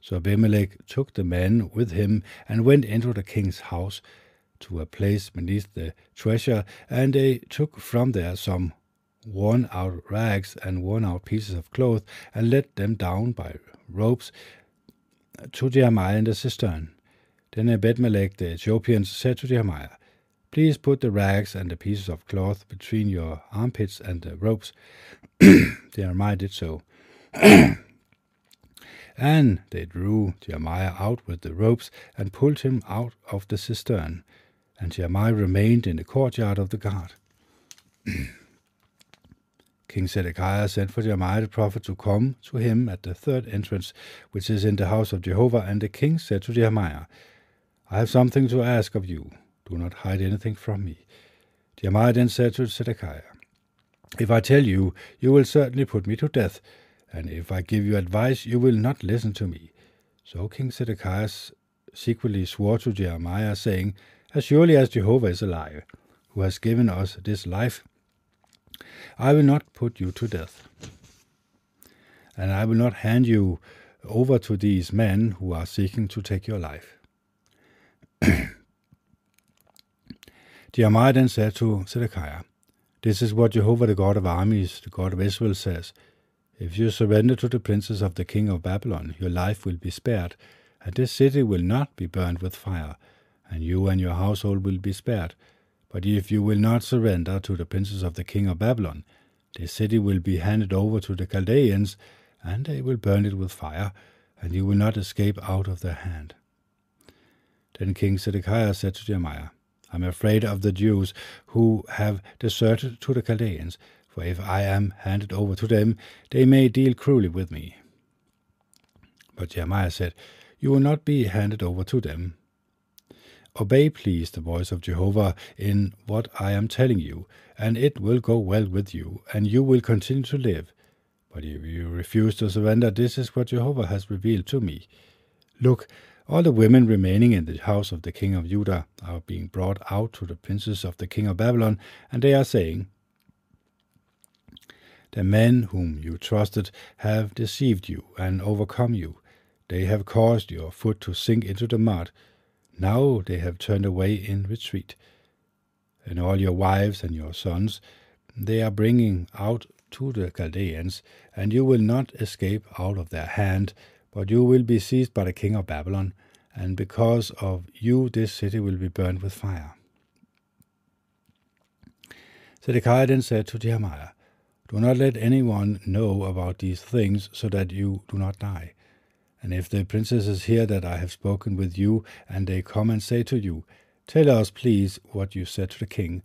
So Ebed-Melech took the men with him and went into the king's house to a place beneath the treasure, and they took from there some worn out rags and worn out pieces of cloth and let them down by ropes to Jeremiah in the cistern. Then Ebedmelech the Ethiopian said to Jeremiah, Please put the rags and the pieces of cloth between your armpits and the ropes. Jeremiah did so. And they drew Jeremiah out with the ropes and pulled him out of the cistern. And Jeremiah remained in the courtyard of the guard. King Zedekiah sent for Jeremiah the prophet to come to him at the third entrance, which is in the house of Jehovah. And the king said to Jeremiah, I have something to ask of you. Do not hide anything from me. Jeremiah then said to Zedekiah, If I tell you, you will certainly put me to death and if I give you advice, you will not listen to me. So King Zedekiah secretly swore to Jeremiah, saying, As surely as Jehovah is alive, who has given us this life, I will not put you to death. And I will not hand you over to these men who are seeking to take your life. Jeremiah then said to Zedekiah, This is what Jehovah, the God of armies, the God of Israel, says. If you surrender to the princes of the king of Babylon, your life will be spared, and this city will not be burned with fire, and you and your household will be spared. But if you will not surrender to the princes of the king of Babylon, this city will be handed over to the Chaldeans, and they will burn it with fire, and you will not escape out of their hand. Then King Zedekiah said to Jeremiah, I am afraid of the Jews who have deserted to the Chaldeans, for if I am handed over to them, they may deal cruelly with me. But Jeremiah said, You will not be handed over to them. Obey, please, the voice of Jehovah in what I am telling you, and it will go well with you, and you will continue to live. But if you refuse to surrender, this is what Jehovah has revealed to me. Look, all the women remaining in the house of the king of Judah are being brought out to the princes of the king of Babylon, and they are saying, the men whom you trusted have deceived you and overcome you. They have caused your foot to sink into the mud. Now they have turned away in retreat. And all your wives and your sons they are bringing out to the Chaldeans, and you will not escape out of their hand, but you will be seized by the king of Babylon, and because of you this city will be burned with fire. Zedekiah then said to Jeremiah, Do not let anyone know about these things, so that you do not die. And if the princesses hear that I have spoken with you, and they come and say to you, Tell us, please, what you said to the king,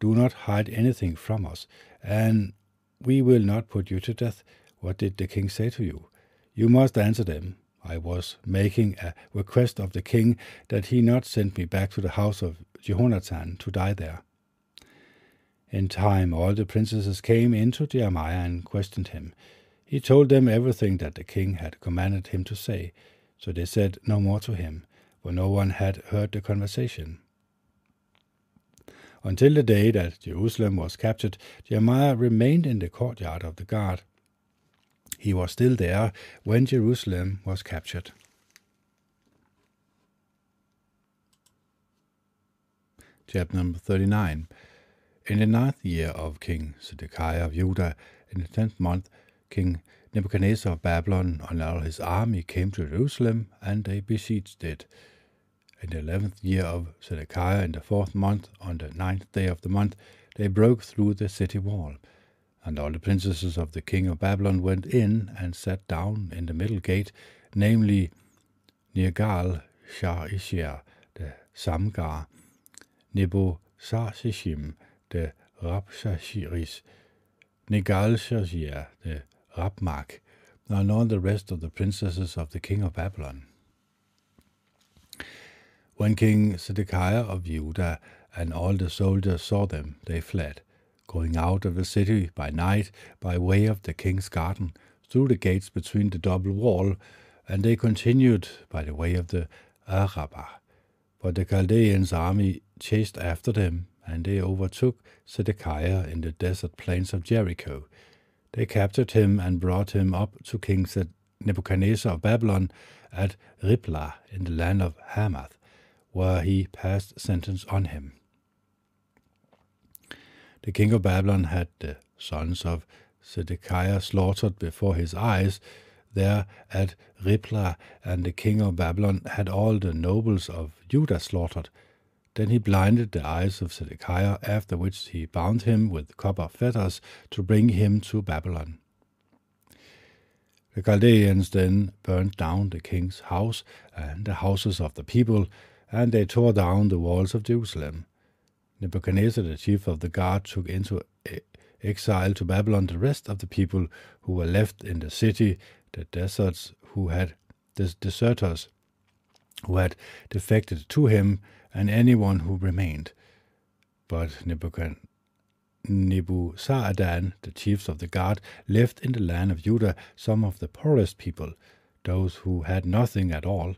do not hide anything from us, and we will not put you to death. What did the king say to you? You must answer them. I was making a request of the king that he not send me back to the house of Jehonathan to die there. In time, all the princesses came in to Jeremiah and questioned him. He told them everything that the king had commanded him to say, so they said no more to him, for no one had heard the conversation. Until the day that Jerusalem was captured, Jeremiah remained in the courtyard of the guard. He was still there when Jerusalem was captured. Chapter number 39 In the ninth year of King Zedekiah of Judah, in the tenth month, King Nebuchadnezzar of Babylon and all his army came to Jerusalem, and they besieged it in the eleventh year of Zedekiah, in the fourth month, on the ninth day of the month, they broke through the city wall. And all the princesses of the king of Babylon went in and sat down in the middle gate, namely Nergal Sharezer, the Samgar, Nebo Sarsishim, the Rabshashiris, Nergal Sharezer, the Rabmak, all the rest of the princesses of the king of Babylon. When King Zedekiah of Judah and all the soldiers saw them, they fled, going out of the city by night by way of the king's garden, through the gates between the double wall, and they continued by the way of the Arabah. But the Chaldeans' army chased after them, and they overtook Zedekiah in the desert plains of Jericho. They captured him and brought him up to King Nebuchadnezzar of Babylon at Riblah in the land of Hamath where he passed sentence on him. The king of Babylon had the sons of Zedekiah slaughtered before his eyes there at Riblah, and the king of Babylon had all the nobles of Judah slaughtered. Then he blinded the eyes of Zedekiah, after which he bound him with copper fetters to bring him to Babylon. The Chaldeans then burned down the king's house and the houses of the people, and they tore down the walls of Jerusalem. Nebuchadnezzar, the chief of the guard, took into exile to Babylon the rest of the people who were left in the city, the deserts who had the deserters who had defected to him, and anyone who remained. But Nebuzaradan, the chiefs of the guard, left in the land of Judah some of the poorest people, those who had nothing at all,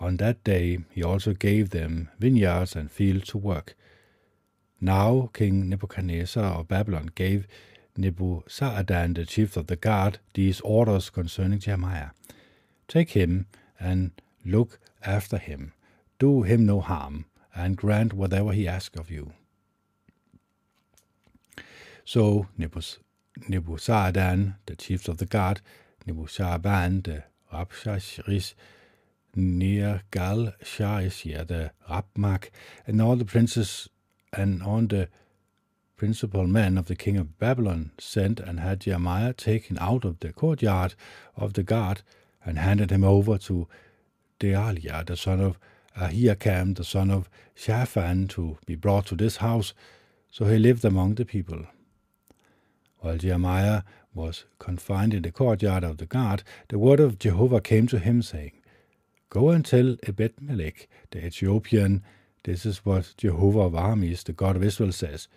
on that day he also gave them vineyards and fields to work. Now King Nebuchadnezzar of Babylon gave Nebuzaradan, the chief of the guard, these orders concerning Jeremiah Take him and look after him, do him no harm, and grant whatever he asks of you. So Nebuzaradan, the chief of the guard, Nebuzaradan, the Rabshashris, Nergal Sharezer, the Rabmak, and all the princes and all the principal men of the king of Babylon sent and had Jeremiah taken out of the courtyard of the guard and handed him over to Delaiah, the son of Ahikam, the son of Shaphan, to be brought to this house. So he lived among the people. While Jeremiah was confined in the courtyard of the guard, the word of Jehovah came to him, saying, Go and tell Ebed-Melech, the Ethiopian, this is what Jehovah of armies, the God of Israel, says.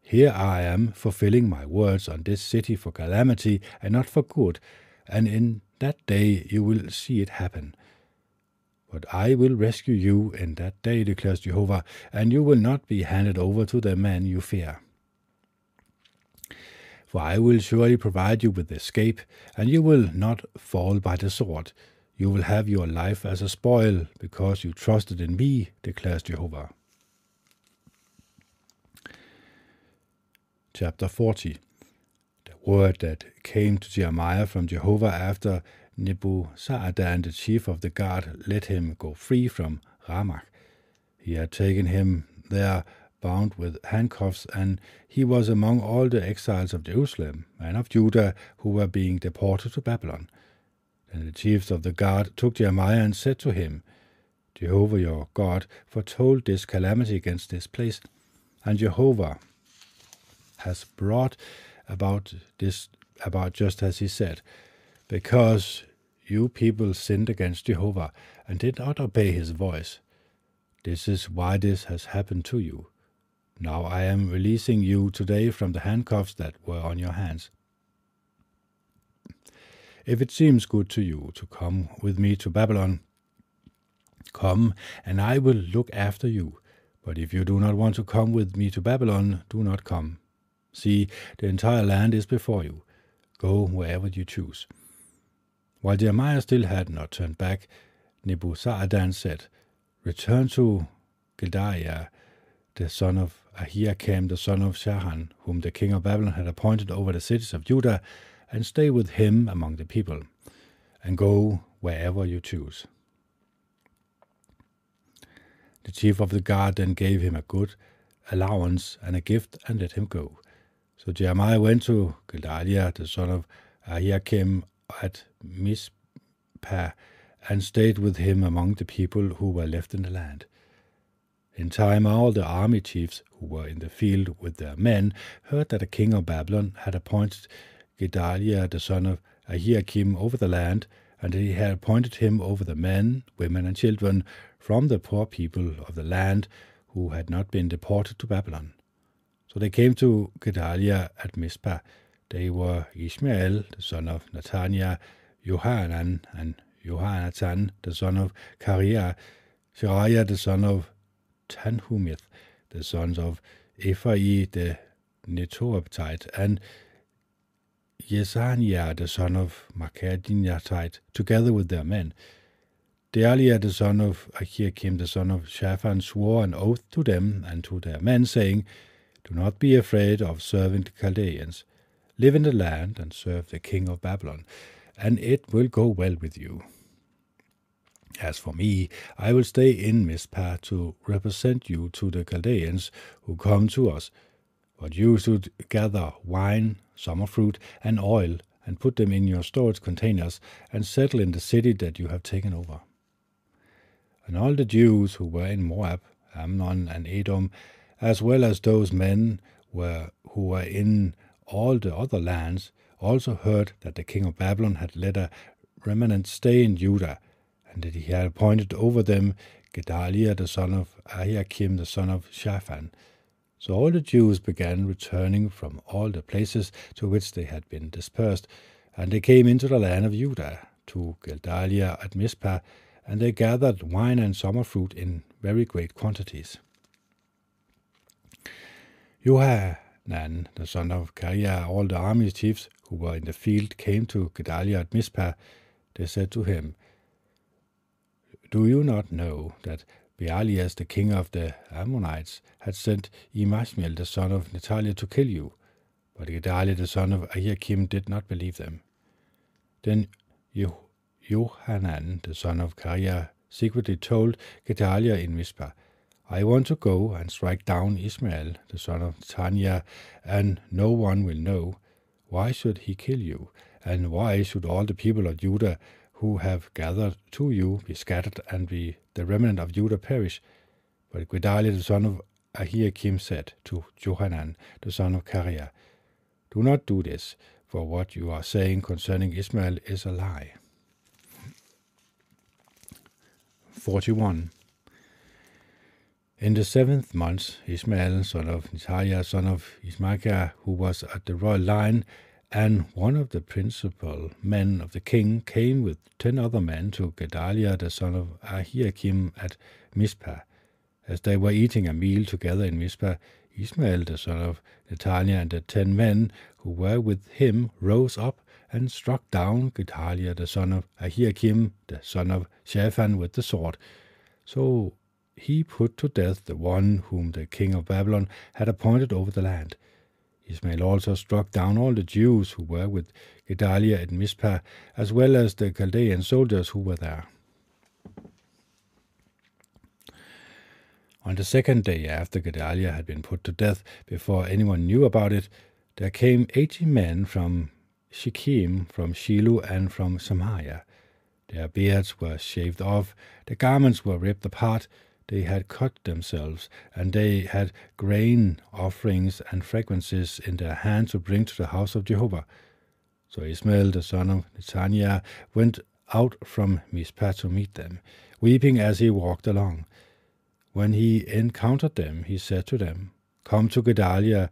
Here I am fulfilling my words on this city for calamity and not for good, and in that day you will see it happen. But I will rescue you in that day, declares Jehovah, and you will not be handed over to the men you fear. For I will surely provide you with escape, and you will not fall by the sword. You will have your life as a spoil because you trusted in me, declares Jehovah. Chapter 40 The word that came to Jeremiah from Jehovah after Nebuzaradan, the chief of the guard, let him go free from Ramach. He had taken him there bound with handcuffs, and he was among all the exiles of Jerusalem and of Judah who were being deported to Babylon. Then the chiefs of the guard took Jeremiah and said to him, Jehovah your God foretold this calamity against this place, and Jehovah has brought about this about just as he said, because you people sinned against Jehovah and did not obey his voice. This is why this has happened to you. Now I am releasing you today from the handcuffs that were on your hands. If it seems good to you to come with me to Babylon, come, and I will look after you. But if you do not want to come with me to Babylon, do not come. See, the entire land is before you. Go wherever you choose. While Jeremiah still had not turned back, Nebuzaradan said, Return to Gedaliah, the son of Ahikam, the son of Shaphan, whom the king of Babylon had appointed over the cities of Judah, and stay with him among the people, and go wherever you choose. The chief of the guard then gave him a good allowance and a gift and let him go. So Jeremiah went to Gedaliah, the son of Ahikam, at Mizpah, and stayed with him among the people who were left in the land. In time, all the army chiefs who were in the field with their men heard that the king of Babylon had appointed Gedaliah, the son of Ahikam, over the land, and he had appointed him over the men, women, and children from the poor people of the land who had not been deported to Babylon. So they came to Gedaliah at Mizpah. They were Ishmael, the son of Nethaniah, Johanan, and Johannatan, the son of Kareah, Seraiah, the son of Tanhumeth, the sons of Ephai the Netophathite, and Yesaniah, the son of Makadinatite, together with their men. Dealiah, the son of Ahikam, the son of Shaphan, swore an oath to them and to their men, saying, do not be afraid of serving the Chaldeans. Live in the land and serve the king of Babylon, and it will go well with you. As for me, I will stay in Mizpah to represent you to the Chaldeans who come to us. But you should gather wine, summer fruit, and oil, and put them in your storage containers, and settle in the city that you have taken over. And all the Jews who were in Moab, Ammon, and Edom, as well as those men were, who were in all the other lands, also heard that the king of Babylon had let a remnant stay in Judah, and that he had appointed over them Gedaliah the son of Ahikam the son of Shaphan. So all the Jews began returning from all the places to which they had been dispersed, and they came into the land of Judah, to Gedaliah at Mizpah, and they gathered wine and summer fruit in very great quantities. Johanan, the son of Kareah, all the army chiefs who were in the field came to Gedaliah at Mizpah. They said to him, Do you not know that Baalias, the king of the Ammonites, had sent Emashmiel, the son of Natalia, to kill you? But Gedaliah, the son of Ahikam, did not believe them. Then Johanan, the son of Kareah, secretly told Gedaliah in Mizpah, I want to go and strike down Ishmael, the son of Tanya, and no one will know. Why should he kill you? And why should all the people of Judah who have gathered to you be scattered and be the remnant of Judah perish? But Gedaliah, the son of Ahikam, said to Johanan, the son of Kareah, Do not do this, for what you are saying concerning Ishmael is a lie. 41. In the seventh month, Ishmael, son of Nethaniah, son of Ismachiah, who was at the royal line, and one of the principal men of the king, came with ten other men to Gedaliah, the son of Ahikam, at Mizpah. As they were eating a meal together in Mizpah, Ishmael, the son of Nethaniah, and the ten men who were with him rose up and struck down Gedaliah, the son of Ahikam, the son of Shaphan, with the sword. So he put to death the one whom the king of Babylon had appointed over the land. Ishmael also struck down all the Jews who were with Gedaliah at Mizpah, as well as the Chaldean soldiers who were there. On the second day after Gedaliah had been put to death, before anyone knew about it, there came eighty men from Shechem, from Shiloh, and from Samaria. Their beards were shaved off, their garments were ripped apart, they had cut themselves, and they had grain offerings and fragrances in their hands to bring to the house of Jehovah. So Ishmael the son of Nethaniah went out from Mizpah to meet them, weeping as he walked along. When he encountered them, he said to them, Come to Gedaliah,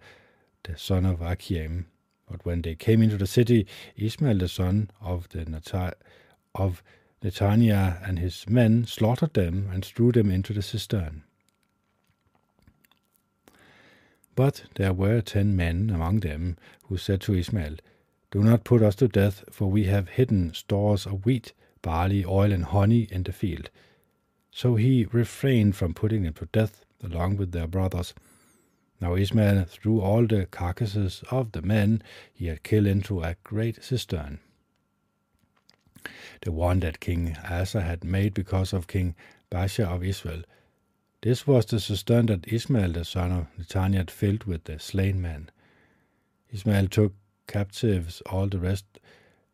the son of Achim. But when they came into the city, Ishmael the son of the Nat- of Nethaniah and his men slaughtered them and threw them into the cistern. But there were ten men among them who said to Ishmael, Do not put us to death, for we have hidden stores of wheat, barley, oil, and honey in the field. So he refrained from putting them to death along with their brothers. Now Ishmael threw all the carcasses of the men he had killed into a great cistern the one that King Asa had made because of King Baasha of Israel. This was the cistern that Ishmael the son of Nethaniah had filled with the slain men. Ishmael took captives all the rest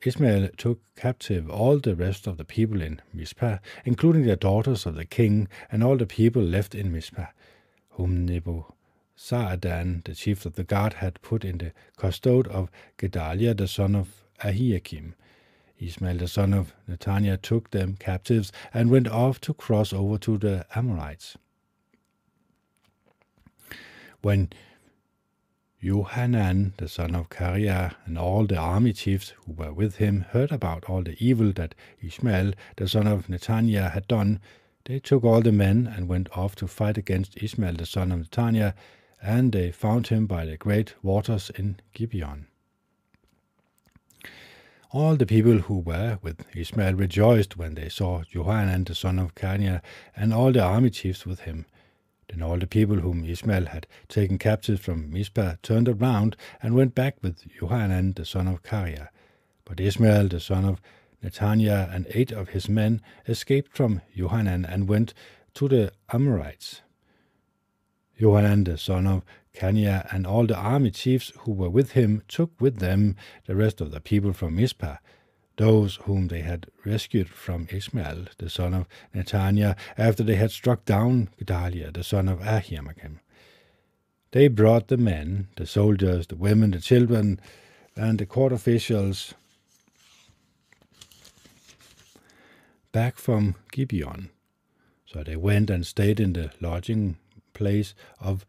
Ishmael took captive all the rest of the people in Mizpah, including the daughters of the king and all the people left in Mizpah, whom Nebuzaradan, the chief of the guard, had put in the custode of Gedaliah the son of Ahiakim, Ishmael the son of Nethaniah took them captives and went off to cross over to the Amorites. When Johanan the son of Kareah and all the army chiefs who were with him heard about all the evil that Ishmael the son of Nethaniah had done, they took all the men and went off to fight against Ishmael the son of Nethaniah, and they found him by the great waters in Gibeon. All the people who were with Ishmael rejoiced when they saw Johanan the son of Kareah and all the army chiefs with him. Then all the people whom Ishmael had taken captive from Mizpah turned around and went back with Johanan the son of Kareah. But Ishmael the son of Nethaniah and eight of his men escaped from Johanan and went to the Amorites. Johanan the son of Kareah and all the army chiefs who were with him took with them the rest of the people from Mizpah, those whom they had rescued from Ishmael, the son of Nethaniah, after they had struck down Gedaliah, the son of Ahimakim. They brought the men, the soldiers, the women, the children, and the court officials back from Gibeon. So they went and stayed in the lodging place of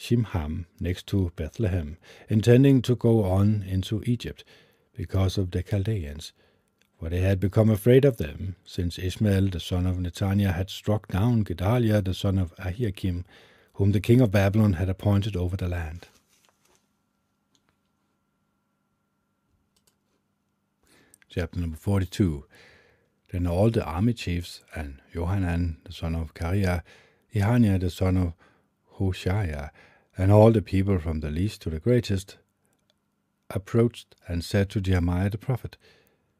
Shimham next to Bethlehem, intending to go on into Egypt because of the Chaldeans, for they had become afraid of them, since Ishmael the son of Nethaniah had struck down Gedaliah the son of Ahiakim, whom the king of Babylon had appointed over the land. Chapter number 42 Then all the army chiefs and Johanan the son of Kareah, Jehaniah the son of Hoshaiah, and all the people from the least to the greatest approached and said to Jeremiah the prophet,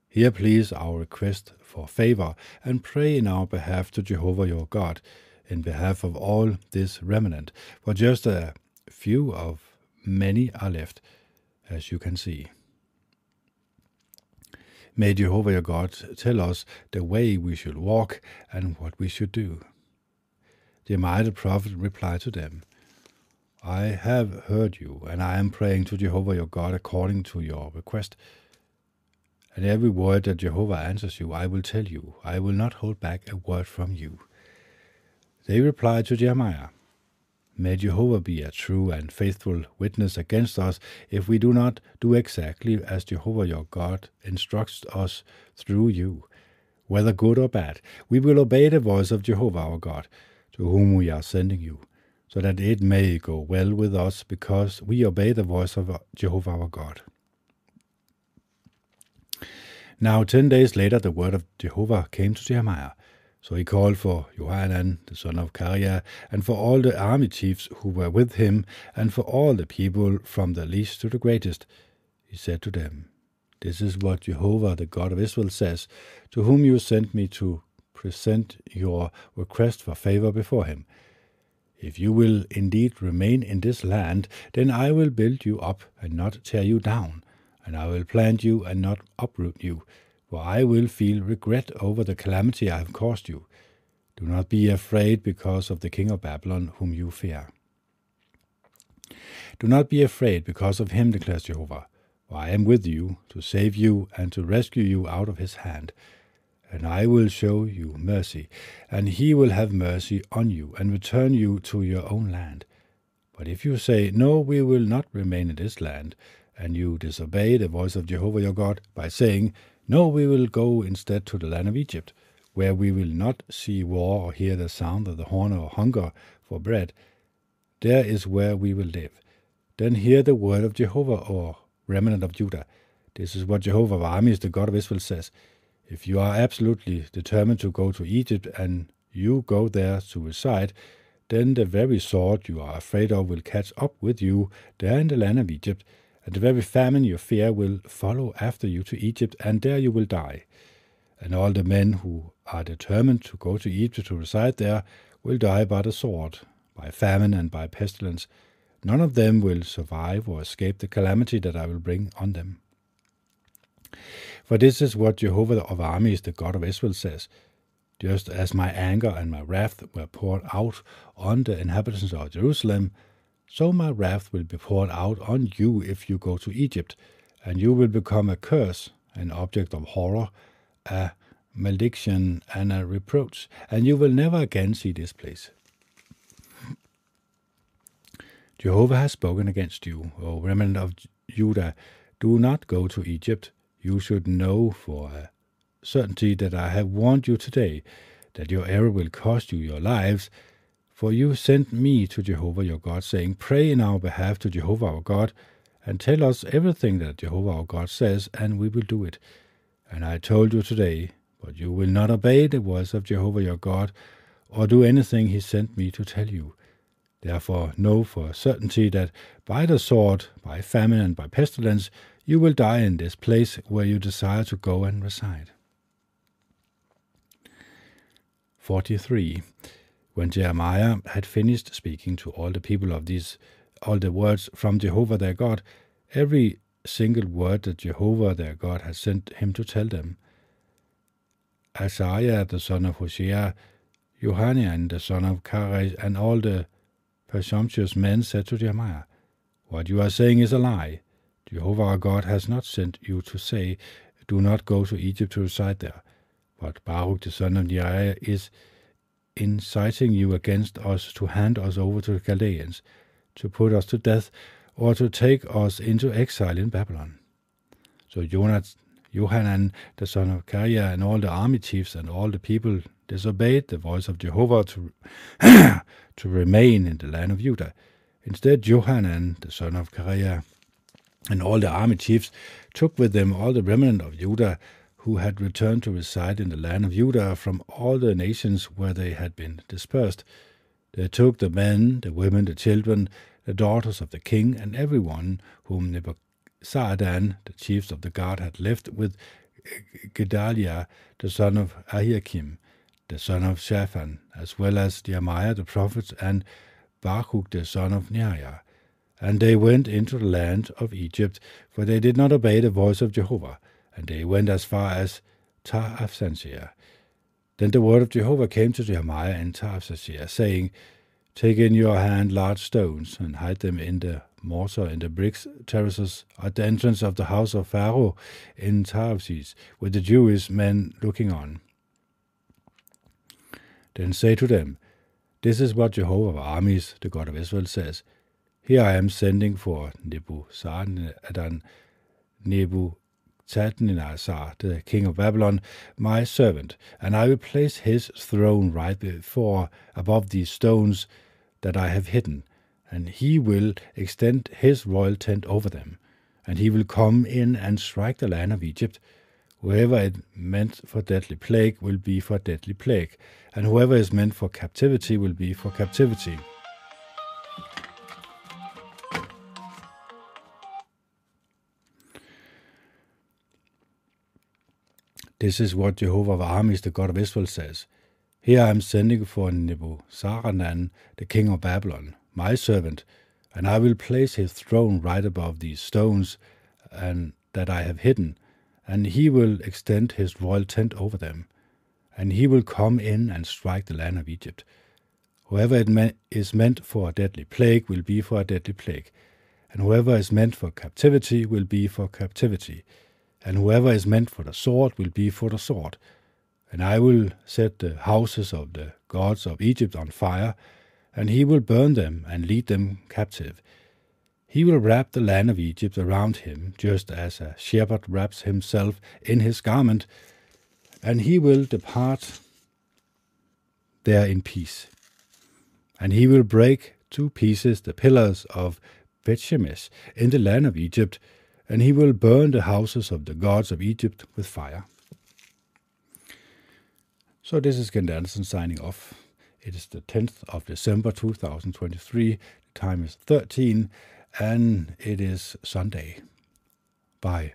Hear please our request for favor, and pray in our behalf to Jehovah your God, in behalf of all this remnant, for just a few of many are left, as you can see. May Jehovah your God tell us the way we should walk and what we should do. Jeremiah the prophet replied to them, I have heard you, and I am praying to Jehovah your God according to your request. And every word that Jehovah answers you, I will tell you. I will not hold back a word from you. They replied to Jeremiah, May Jehovah be a true and faithful witness against us if we do not do exactly as Jehovah your God instructs us through you. Whether good or bad, we will obey the voice of Jehovah our God, to whom we are sending you so that it may go well with us because we obey the voice of Jehovah our God. Now, ten days later, the word of Jehovah came to Jeremiah. So he called for Johanan, the son of Kareah, and for all the army chiefs who were with him, and for all the people from the least to the greatest. He said to them, This is what Jehovah, the God of Israel, says, to whom you sent me to present your request for favor before him. If you will indeed remain in this land, then I will build you up and not tear you down, and I will plant you and not uproot you, for I will feel regret over the calamity I have caused you. Do not be afraid because of the king of Babylon, whom you fear. Do not be afraid because of him, declares Jehovah, for I am with you to save you and to rescue you out of his hand. And I will show you mercy, and he will have mercy on you and return you to your own land. But if you say, No, we will not remain in this land, and you disobey the voice of Jehovah your God by saying, No, we will go instead to the land of Egypt, where we will not see war or hear the sound of the horn or hunger for bread, there is where we will live. Then hear the word of Jehovah, or remnant of Judah. This is what Jehovah of armies, the God of Israel, says. If you are absolutely determined to go to Egypt and you go there to reside, then the very sword you are afraid of will catch up with you there in the land of Egypt, and the very famine you fear will follow after you to Egypt, and there you will die. And all the men who are determined to go to Egypt to reside there will die by the sword, by famine, and by pestilence. None of them will survive or escape the calamity that I will bring on them. For this is what Jehovah of armies, the God of Israel, says Just as my anger and my wrath were poured out on the inhabitants of Jerusalem, so my wrath will be poured out on you if you go to Egypt, and you will become a curse, an object of horror, a malediction, and a reproach, and you will never again see this place. Jehovah has spoken against you, O remnant of Judah. Do not go to Egypt you should know for a certainty that I have warned you today, that your error will cost you your lives. For you sent me to Jehovah your God, saying, Pray in our behalf to Jehovah our God, and tell us everything that Jehovah our God says, and we will do it. And I told you today, but you will not obey the voice of Jehovah your God, or do anything he sent me to tell you. Therefore, know for certainty that by the sword, by famine, and by pestilence, you will die in this place where you desire to go and reside. 43. When Jeremiah had finished speaking to all the people of these, all the words from Jehovah their God, every single word that Jehovah their God had sent him to tell them, Isaiah the son of Hosea, Johanan the son of Kareah, and all the presumptuous men said to Jeremiah, What you are saying is a lie. Jehovah our God has not sent you to say, Do not go to Egypt to reside there. But Baruch the son of Neriah is inciting you against us to hand us over to the Chaldeans, to put us to death, or to take us into exile in Babylon. So Johanan the son of Kareah and all the army chiefs and all the people disobeyed the voice of Jehovah to, to remain in the land of Judah. Instead, Johanan the son of Kareah and all the army chiefs took with them all the remnant of Judah who had returned to reside in the land of Judah from all the nations where they had been dispersed. They took the men, the women, the children, the daughters of the king, and everyone whom Nebuzaradan, the chiefs of the guard, had left with Gedaliah, the son of Ahikam, the son of Shaphan, as well as Jeremiah the prophet and Baruch the son of Neriah. And they went into the land of Egypt, for they did not obey the voice of Jehovah, and they went as far as Tahaphsasir. Then the word of Jehovah came to Jeremiah in Tahaphsasir, saying, Take in your hand large stones, and hide them in the mortar in the bricks terraces at the entrance of the house of Pharaoh in Tahaphses, with the Jewish men looking on. Then say to them, This is what Jehovah of armies, the God of Israel, says. Here er I am sending for Nebuzaradan, Nebuzadnezzar, the king of Babylon, my servant, and I will place his throne right before, above these stones that I have hidden, and he will extend his royal tent over them, and he will come in and strike the land of Egypt. Whoever is meant for deadly plague will be for deadly plague, and whoever is meant for captivity will be for captivity. This is what Jehovah of armies, the God of Israel, says. Here er I am sending for Nebuzaradan, the king of Babylon, my servant, and I will place his throne right above these stones and that I have hidden, and he will extend his royal tent over them, and he will come in and strike the land of Egypt. Whoever it me- is meant for a deadly plague will be for a deadly plague, and whoever is meant for captivity will be for captivity, and whoever is meant for the sword will be for the sword. And I will set the houses of the gods of Egypt on fire, and he will burn them and lead them captive. He will wrap the land of Egypt around him, just as a shepherd wraps himself in his garment, and he will depart there in peace. And he will break to pieces the pillars of Bethshemesh in the land of Egypt, and he will burn the houses of the gods of Egypt with fire. So this is Kennet signing off. It is the 10th of December 2023. The time is 13 and it is Sunday. Bye.